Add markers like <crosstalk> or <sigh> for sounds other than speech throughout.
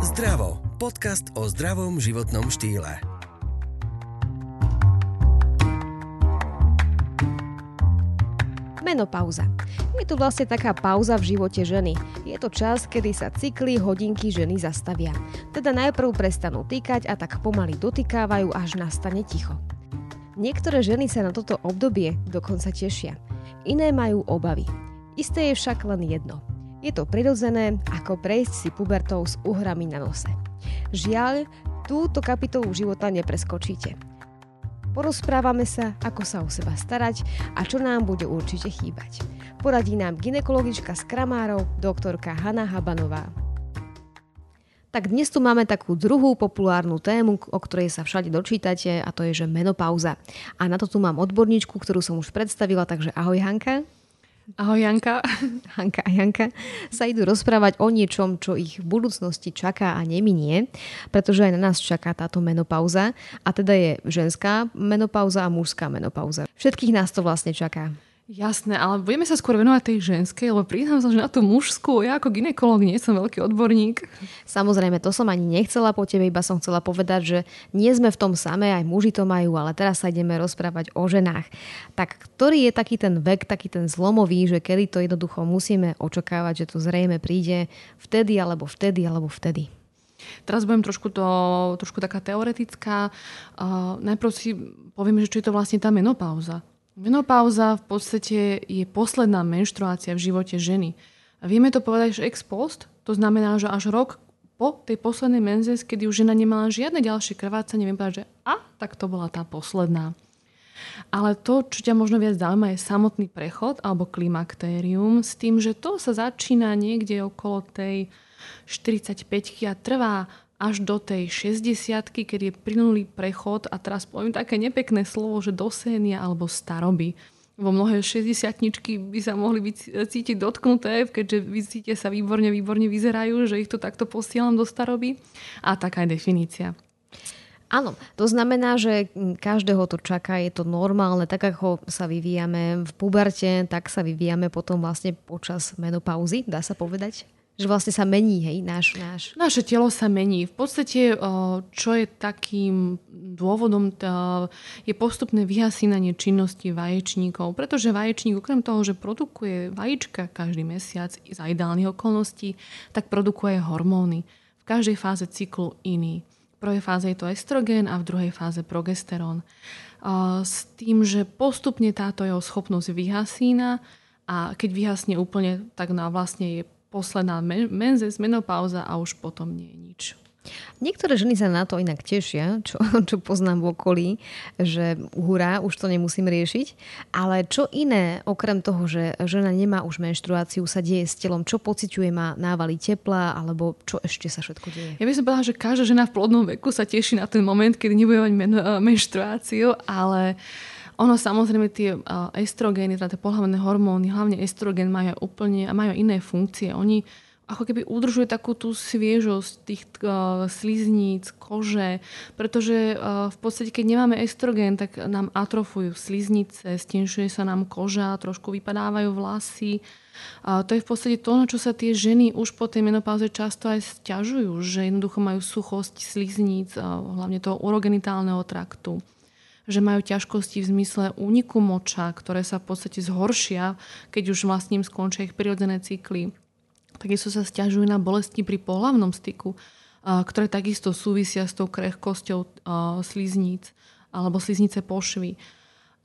Zdravo. Podcast o zdravom životnom štýle. Menopauza. Je to vlastne taká pauza v živote ženy. Je to čas, kedy sa cykly, hodinky ženy zastavia. Teda najprv prestanú týkať a tak pomaly dotýkávajú, až nastane ticho. Niektoré ženy sa na toto obdobie dokonca tešia. Iné majú obavy. Isté je však len jedno. Je to prirodzené, ako prejsť si pubertou s uhrami na nose. Žiaľ, túto kapitolu života nepreskočíte. Porozprávame sa, ako sa o seba starať a čo nám bude určite chýbať. Poradí nám ginekologička z Kramárov, doktorka Hanna Habanová. Tak dnes tu máme takú druhú populárnu tému, o ktorej sa všade dočítate a to je, že menopauza. A na to tu mám odborníčku, ktorú som už predstavila, takže ahoj Hanka. Ahoj Janka. <laughs> Hanka a Janka sa idú rozprávať o niečom, čo ich v budúcnosti čaká a neminie, pretože aj na nás čaká táto menopauza. A teda je ženská menopauza a mužská menopauza. Všetkých nás to vlastne čaká. Jasné, ale budeme sa skôr venovať tej ženskej, lebo priznám sa, že na tú mužskú, ja ako ginekolog nie som veľký odborník. Samozrejme, to som ani nechcela po tebe, iba som chcela povedať, že nie sme v tom samé, aj muži to majú, ale teraz sa ideme rozprávať o ženách. Tak ktorý je taký ten vek, taký ten zlomový, že kedy to jednoducho musíme očakávať, že to zrejme príde vtedy, alebo vtedy, alebo vtedy? Teraz budem trošku, to, trošku taká teoretická. Uh, najprv si povieme, že čo je to vlastne tá menopauza. Menopauza v podstate je posledná menštruácia v živote ženy. A vieme to povedať, že ex post, to znamená, že až rok po tej poslednej menzes, kedy už žena nemala žiadne ďalšie krvácanie, viem povedať, že a, tak to bola tá posledná. Ale to, čo ťa možno viac zaujíma, je samotný prechod alebo klimaktérium s tým, že to sa začína niekde okolo tej 45 a trvá až do tej 60 kedy je plynulý prechod a teraz poviem také nepekné slovo, že do sénia alebo staroby. Vo mnohé 60 by sa mohli byť cítiť dotknuté, keďže vy cítite sa výborne, výborne vyzerajú, že ich to takto posielam do staroby. A taká je definícia. Áno, to znamená, že každého to čaká, je to normálne, tak ako sa vyvíjame v puberte, tak sa vyvíjame potom vlastne počas menopauzy, dá sa povedať? Že vlastne sa mení, hej, náš, náš... Naše telo sa mení. V podstate, čo je takým dôvodom, je postupné vyhasínanie činnosti vaječníkov. Pretože vaječník, okrem toho, že produkuje vajíčka každý mesiac za ideálnych okolností, tak produkuje hormóny. V každej fáze cyklu iný. V prvej fáze je to estrogén a v druhej fáze progesterón. S tým, že postupne táto jeho schopnosť vyhasína a keď vyhasne úplne, tak na vlastne je posledná menzes, menopauza a už potom nie je nič. Niektoré ženy sa na to inak tešia, čo, <laughs> čo poznám v okolí, že hurá, už to nemusím riešiť. Ale čo iné, okrem toho, že žena nemá už menštruáciu, sa deje s telom? Čo pociťuje? Má návaly tepla? Alebo čo ešte sa všetko deje? Ja by som povedala, že každá žena v plodnom veku sa teší na ten moment, kedy nebude mať men- menštruáciu, ale uh, ono samozrejme tie estrogény, teda tie pohľavné hormóny, hlavne estrogen majú úplne a majú iné funkcie. Oni ako keby udržujú takú tú sviežosť tých uh, slizníc, kože, pretože uh, v podstate, keď nemáme estrogen, tak nám atrofujú sliznice, stenšuje sa nám koža, trošku vypadávajú vlasy. Uh, to je v podstate to, na čo sa tie ženy už po tej menopauze často aj stiažujú, že jednoducho majú suchosť slizníc, uh, hlavne toho urogenitálneho traktu že majú ťažkosti v zmysle úniku moča, ktoré sa v podstate zhoršia, keď už vlastne skončia ich prirodzené cykly. Takisto sa stiažujú na bolesti pri pohlavnom styku, ktoré takisto súvisia s tou krehkosťou slizníc alebo sliznice pošvy.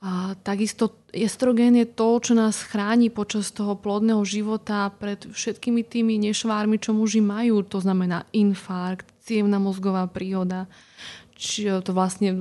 A takisto estrogén je to, čo nás chráni počas toho plodného života pred všetkými tými nešvármi, čo muži majú. To znamená infarkt, cievna mozgová príhoda, či to vlastne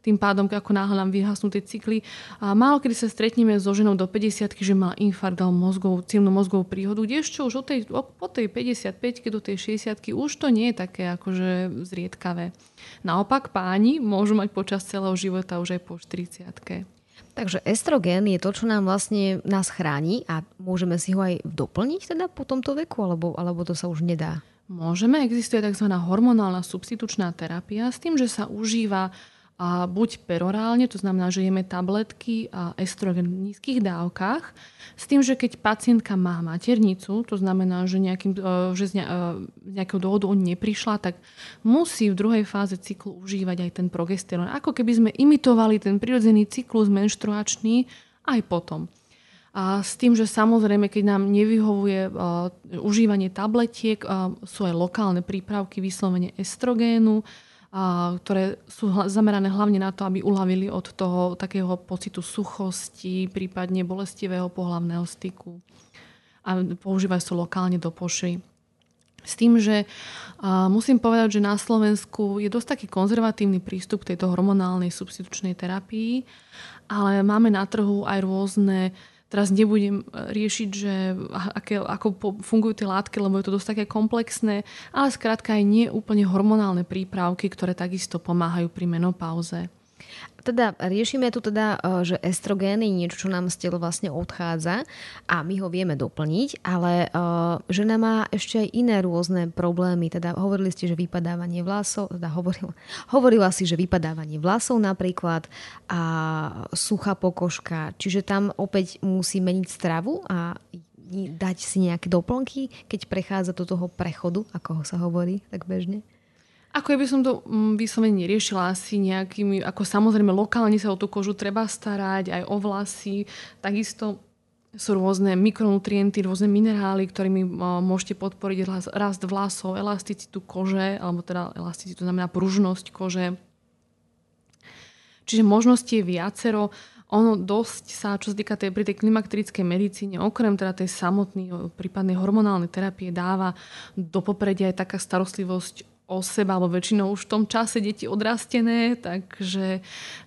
tým pádom, ako náhle nám vyhasnú tie cykly. A málo kedy sa stretneme so ženou do 50 že má infarkt alebo mozgovú, ciemnú mozgovú príhodu, ešte už od tej, po tej 55 do tej 60 už to nie je také akože zriedkavé. Naopak páni môžu mať počas celého života už aj po 40 Takže estrogen je to, čo nám vlastne nás chráni a môžeme si ho aj doplniť teda po tomto veku, alebo, alebo to sa už nedá? Môžeme, existuje tzv. hormonálna substitučná terapia s tým, že sa užíva a buď perorálne, to znamená, že jeme tabletky a estrogen v nízkych dávkach, s tým, že keď pacientka má maternicu, to znamená, že, nejakým, e, že z nejakého dôvodu on neprišla, tak musí v druhej fáze cyklu užívať aj ten progesterón. Ako keby sme imitovali ten prirodzený cyklus menštruačný aj potom. A s tým, že samozrejme, keď nám nevyhovuje uh, užívanie tabletiek, uh, sú aj lokálne prípravky vyslovene estrogénu, ktoré sú zamerané hlavne na to, aby uľavili od toho takého pocitu suchosti, prípadne bolestivého pohlavného styku. A používajú sa lokálne do pošvy. S tým, že musím povedať, že na Slovensku je dosť taký konzervatívny prístup k tejto hormonálnej substitučnej terapii, ale máme na trhu aj rôzne Teraz nebudem e, riešiť, že aké, ako fungujú tie látky, lebo je to dosť také komplexné, ale skrátka aj nie úplne hormonálne prípravky, ktoré takisto pomáhajú pri menopauze. Teda riešime tu teda, e, že estrogén je niečo, čo nám z tela vlastne odchádza a my ho vieme doplniť, ale uh, žena má ešte aj iné rôzne problémy. Teda hovorili ste, že vypadávanie vlasov, teda hovorila, <laughs> hovorila si, že vypadávanie vlasov napríklad a suchá pokožka. Čiže tam opäť musí meniť stravu a dať si nejaké doplnky, keď prechádza do toho prechodu, ako sa hovorí tak bežne? Ako by som to mm, vyslovene neriešila asi nejakými, ako samozrejme lokálne sa o tú kožu treba starať, aj o vlasy, takisto sú rôzne mikronutrienty, rôzne minerály, ktorými môžete podporiť rast vlasov, elasticitu kože, alebo teda elasticitu znamená pružnosť kože. Čiže možností je viacero. Ono dosť sa, čo sa týka tej, pri tej klimakterickej medicíne, okrem teda tej samotnej prípadnej hormonálnej terapie, dáva do popredia aj taká starostlivosť o seba, alebo väčšinou už v tom čase deti odrastené, takže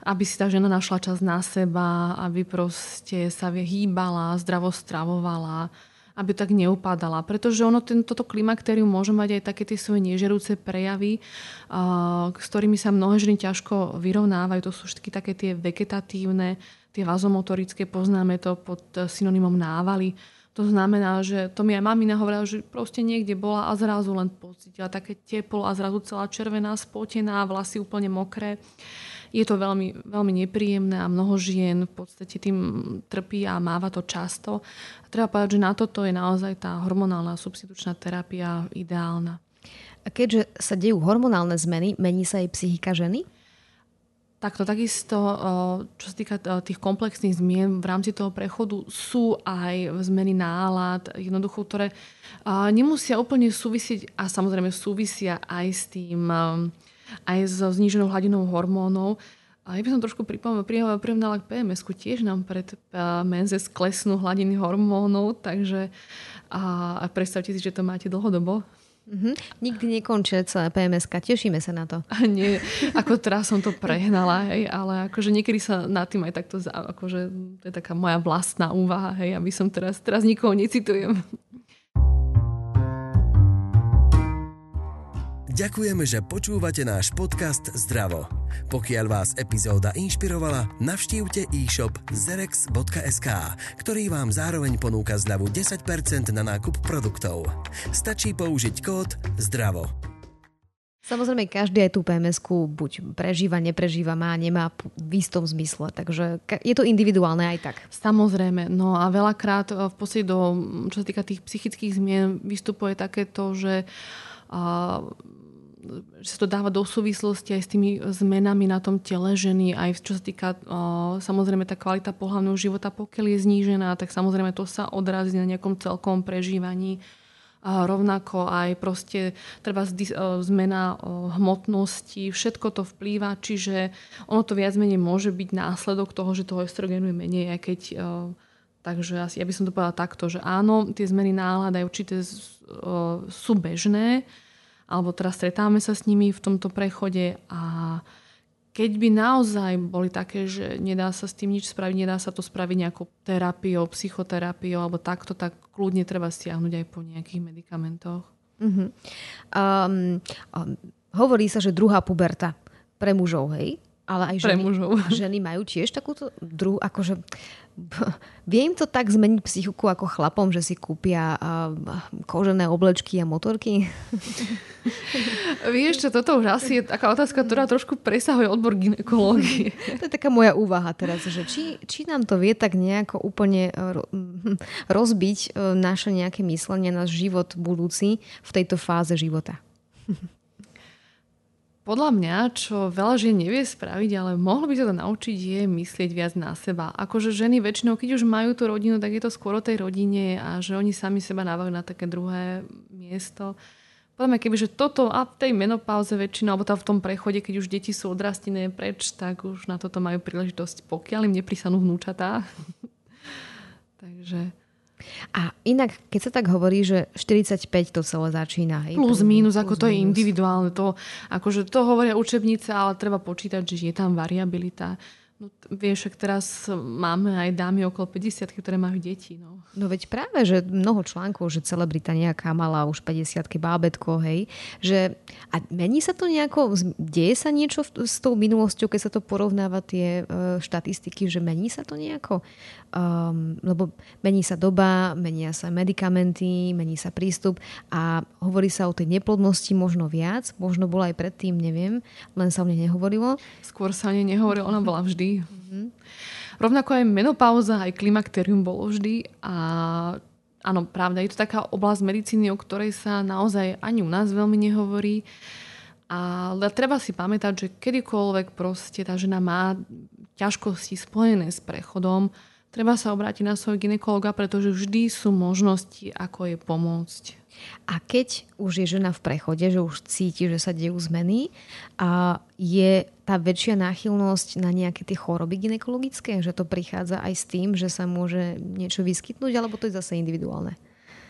aby si tá žena našla čas na seba, aby proste sa hýbala, zdravo stravovala, aby tak neupadala. Pretože ono, ten, toto klimakterium môže mať aj také tie svoje nežerúce prejavy, uh, s ktorými sa mnohé ženy ťažko vyrovnávajú. To sú všetky také tie vegetatívne, tie vazomotorické, poznáme to pod synonymom návaly to znamená, že to mi aj mamina hovorila, že proste niekde bola a zrazu len pocitila také teplo a zrazu celá červená, spotená, vlasy úplne mokré. Je to veľmi, veľmi nepríjemné a mnoho žien v podstate tým trpí a máva to často. A treba povedať, že na toto je naozaj tá hormonálna substitučná terapia ideálna. A keďže sa dejú hormonálne zmeny, mení sa aj psychika ženy? Takto takisto, čo sa týka tých komplexných zmien v rámci toho prechodu, sú aj zmeny nálad, jednoducho, ktoré nemusia úplne súvisieť a samozrejme súvisia aj s tým, aj so zníženou hladinou hormónov. A ja by som trošku prirovnala k pms tiež nám pred menze sklesnú hladiny hormónov, takže a predstavte si, že to máte dlhodobo, Mm-hmm. Nikdy nekončí celé pms Tešíme sa na to. A nie, ako teraz som to prehnala, hej, ale akože niekedy sa nad tým aj takto, akože to je taká moja vlastná úvaha, hej, aby som teraz, teraz nikoho necitujem. Ďakujeme, že počúvate náš podcast Zdravo. Pokiaľ vás epizóda inšpirovala, navštívte e-shop zerex.sk, ktorý vám zároveň ponúka zľavu 10% na nákup produktov. Stačí použiť kód ZDRAVO. Samozrejme, každý aj tú pms buď prežíva, neprežíva, má, nemá v istom zmysle. Takže je to individuálne aj tak. Samozrejme. No a veľakrát v podstate do, čo sa týka tých psychických zmien, vystupuje takéto, že že sa to dáva do súvislosti aj s tými zmenami na tom tele ženy, aj čo sa týka samozrejme tá kvalita pohľavného života, pokiaľ je znížená, tak samozrejme to sa odrazí na nejakom celkom prežívaní. A rovnako aj proste treba zmena hmotnosti, všetko to vplýva, čiže ono to viac menej môže byť následok toho, že toho estrogenu je menej, aj keď Takže ja by som to povedala takto, že áno, tie zmeny nálad aj určité sú bežné, alebo teraz stretávame sa s nimi v tomto prechode a keď by naozaj boli také, že nedá sa s tým nič spraviť, nedá sa to spraviť nejakou terapiou, psychoterapiou alebo takto, tak kľudne treba stiahnuť aj po nejakých medikamentoch. Uh-huh. Um, um, hovorí sa, že druhá puberta pre mužov, hej? Ale aj pre ženy, mužov. <laughs> ženy majú tiež takúto druhu, akože <laughs> vie im to tak zmeniť psychiku ako chlapom, že si kúpia uh, kožené oblečky a motorky? <laughs> Vieš čo, toto už asi je taká otázka, ktorá trošku presahuje odbor ginekológie. To je taká moja úvaha teraz, že či, či nám to vie tak nejako úplne rozbiť naše nejaké myslenie, náš život budúci v tejto fáze života podľa mňa, čo veľa žien nevie spraviť, ale mohlo by sa to naučiť, je myslieť viac na seba. Akože ženy väčšinou, keď už majú tú rodinu, tak je to skôr o tej rodine a že oni sami seba dávajú na také druhé miesto. Podľa mňa, kebyže toto a v tej menopauze väčšina, alebo tam v tom prechode, keď už deti sú odrastené preč, tak už na toto majú príležitosť, pokiaľ im neprisanú vnúčatá. <laughs> Takže a inak, keď sa tak hovorí, že 45 to celé začína. Hej? Plus, minus, ako to je individuálne. To, akože to hovoria učebnice, ale treba počítať, že je tam variabilita. No, vieš, ak teraz máme aj dámy okolo 50, ktoré majú deti. No. no veď práve, že mnoho článkov, že celebrita nejaká mala už 50 bábetko, hej. Že, a mení sa to nejako, deje sa niečo s tou minulosťou, keď sa to porovnáva tie uh, štatistiky, že mení sa to nejako? Um, lebo mení sa doba, menia sa medikamenty, mení sa prístup a hovorí sa o tej neplodnosti možno viac, možno bola aj predtým, neviem, len sa o nej nehovorilo. Skôr sa o nej nehovorilo, ona bola vždy Mm-hmm. Rovnako aj menopauza, aj klimakterium bolo vždy a áno, pravda, je to taká oblasť medicíny, o ktorej sa naozaj ani u nás veľmi nehovorí. Ale treba si pamätať, že kedykoľvek proste tá žena má ťažkosti spojené s prechodom, treba sa obrátiť na svojho ginekologa, pretože vždy sú možnosti, ako je pomôcť. A keď už je žena v prechode, že už cíti, že sa dejú zmeny, a je tá väčšia náchylnosť na nejaké tie choroby ginekologické, že to prichádza aj s tým, že sa môže niečo vyskytnúť, alebo to je zase individuálne?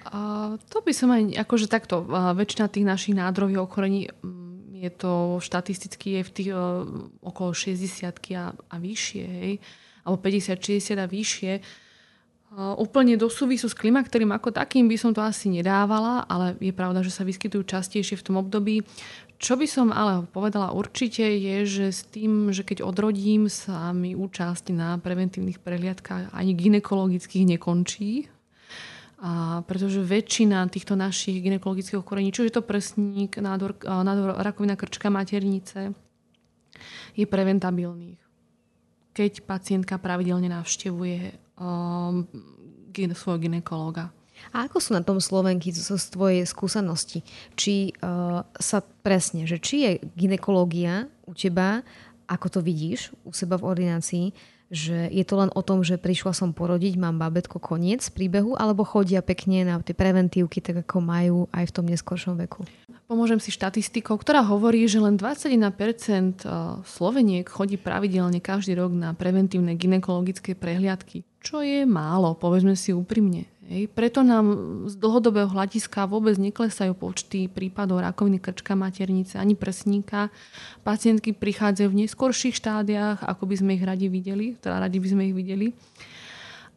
A to by som aj, akože takto, väčšina tých našich nádrových ochorení mm, je to štatisticky je v tých uh, okolo 60 a, a vyššie, hej, alebo 50-60 a vyššie úplne do súvisu s klimakterím ako takým by som to asi nedávala, ale je pravda, že sa vyskytujú častejšie v tom období. Čo by som ale povedala určite je, že s tým, že keď odrodím sa mi účasť na preventívnych prehliadkách ani ginekologických nekončí, a pretože väčšina týchto našich ginekologických ochorení, či je to prsník, nádor, nádor, rakovina krčka maternice, je preventabilných. Keď pacientka pravidelne navštevuje um, svojho ginekológa. A ako sú na tom Slovenky zo tvojej skúsenosti? Či uh, sa presne, že či je ginekológia u teba, ako to vidíš u seba v ordinácii, že je to len o tom, že prišla som porodiť, mám babetko, koniec príbehu, alebo chodia pekne na tie preventívky, tak ako majú aj v tom neskoršom veku? Pomôžem si štatistikou, ktorá hovorí, že len 21% eh, Sloveniek chodí pravidelne každý rok na preventívne ginekologické prehliadky, čo je málo, povedzme si úprimne. Hej. Preto nám z dlhodobého hľadiska vôbec neklesajú počty prípadov rakoviny krčka maternice ani prsníka. Pacientky prichádzajú v neskorších štádiách, ako by sme ich radi videli, teda radi by sme ich videli.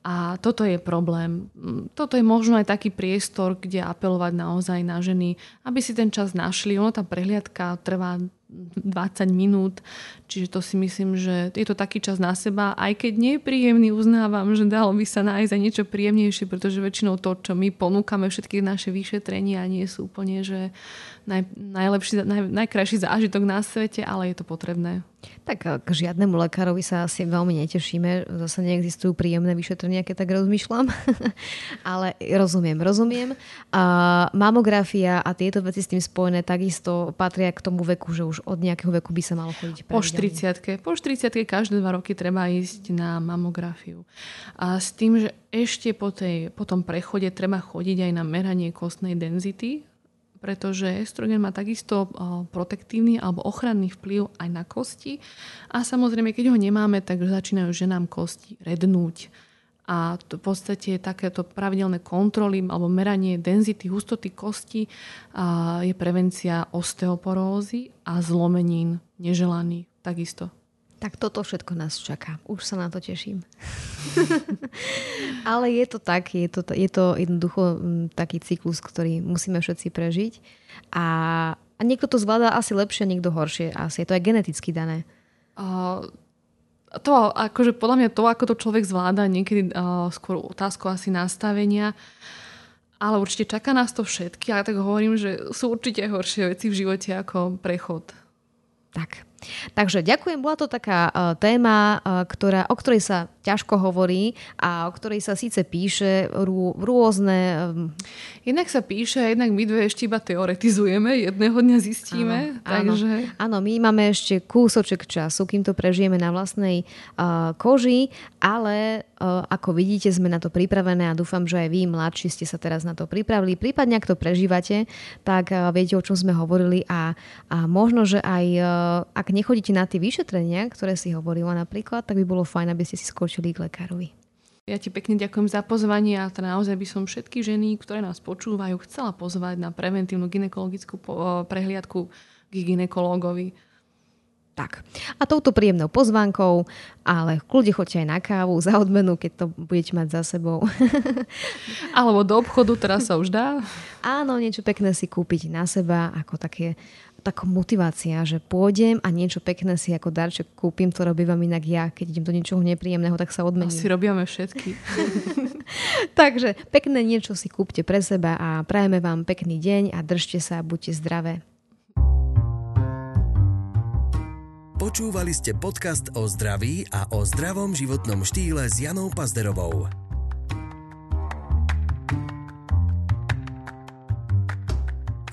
A toto je problém. Toto je možno aj taký priestor, kde apelovať naozaj na ženy, aby si ten čas našli. Ono tá prehliadka trvá 20 minút, čiže to si myslím, že je to taký čas na seba. Aj keď nie je príjemný, uznávam, že dalo by sa nájsť aj niečo príjemnejšie, pretože väčšinou to, čo my ponúkame, všetky naše vyšetrenia nie sú úplne, že naj, najlepší, naj, najkrajší zážitok na svete, ale je to potrebné. Tak k žiadnemu lekárovi sa asi veľmi netešíme. Zase neexistujú príjemné vyšetrenia, keď tak rozmýšľam. <laughs> ale rozumiem, rozumiem. A mamografia a tieto veci s tým spojené takisto patria k tomu veku, že už od nejakého veku by sa malo chodiť Po 40 Po 40 každé dva roky treba ísť na mamografiu. A s tým, že ešte po, tej, po tom prechode treba chodiť aj na meranie kostnej denzity, pretože estrogen má takisto protektívny alebo ochranný vplyv aj na kosti. A samozrejme, keď ho nemáme, tak začínajú ženám kosti rednúť. A to v podstate takéto pravidelné kontroly alebo meranie denzity, hustoty kosti je prevencia osteoporózy a zlomenín neželaných takisto. Tak toto všetko nás čaká. Už sa na to teším. <laughs> Ale je to tak, je to, je to jednoducho mm, taký cyklus, ktorý musíme všetci prežiť. A, a niekto to zvláda asi lepšie, niekto horšie. Asi je to aj geneticky dané. To, akože podľa mňa to, ako to človek zvláda, niekedy uh, skôr otázku asi nastavenia, ale určite čaká nás to všetky, ale tak hovorím, že sú určite horšie veci v živote ako prechod. Tak. Takže ďakujem, bola to taká uh, téma, uh, ktorá, o ktorej sa ťažko hovorí a o ktorej sa síce píše rô, rôzne... Um... Jednak sa píše, jednak my dve ešte iba teoretizujeme, jedného dňa zistíme. Áno, takže... áno, my máme ešte kúsoček času, kým to prežijeme na vlastnej uh, koži, ale uh, ako vidíte, sme na to pripravené a dúfam, že aj vy, mladší, ste sa teraz na to pripravili. Prípadne, ak to prežívate, tak uh, viete, o čom sme hovorili a, a možno, že aj uh, ak nechodíte na tie vyšetrenia, ktoré si hovorila napríklad, tak by bolo fajn, aby ste si skočili k lekárovi. Ja ti pekne ďakujem za pozvanie a teda naozaj by som všetky ženy, ktoré nás počúvajú, chcela pozvať na preventívnu ginekologickú prehliadku k ginekológovi. Tak. A touto príjemnou pozvánkou, ale kľude choďte aj na kávu za odmenu, keď to budete mať za sebou. Alebo do obchodu, teraz sa už dá. <laughs> Áno, niečo pekné si kúpiť na seba, ako také taká motivácia, že pôjdem a niečo pekné si ako darček kúpim, to robím inak ja, keď idem do niečoho nepríjemného, tak sa odmením. Asi robíme všetky. <laughs> Takže pekné niečo si kúpte pre seba a prajeme vám pekný deň a držte sa, buďte zdravé. Počúvali ste podcast o zdraví a o zdravom životnom štýle s Janou Pazderovou.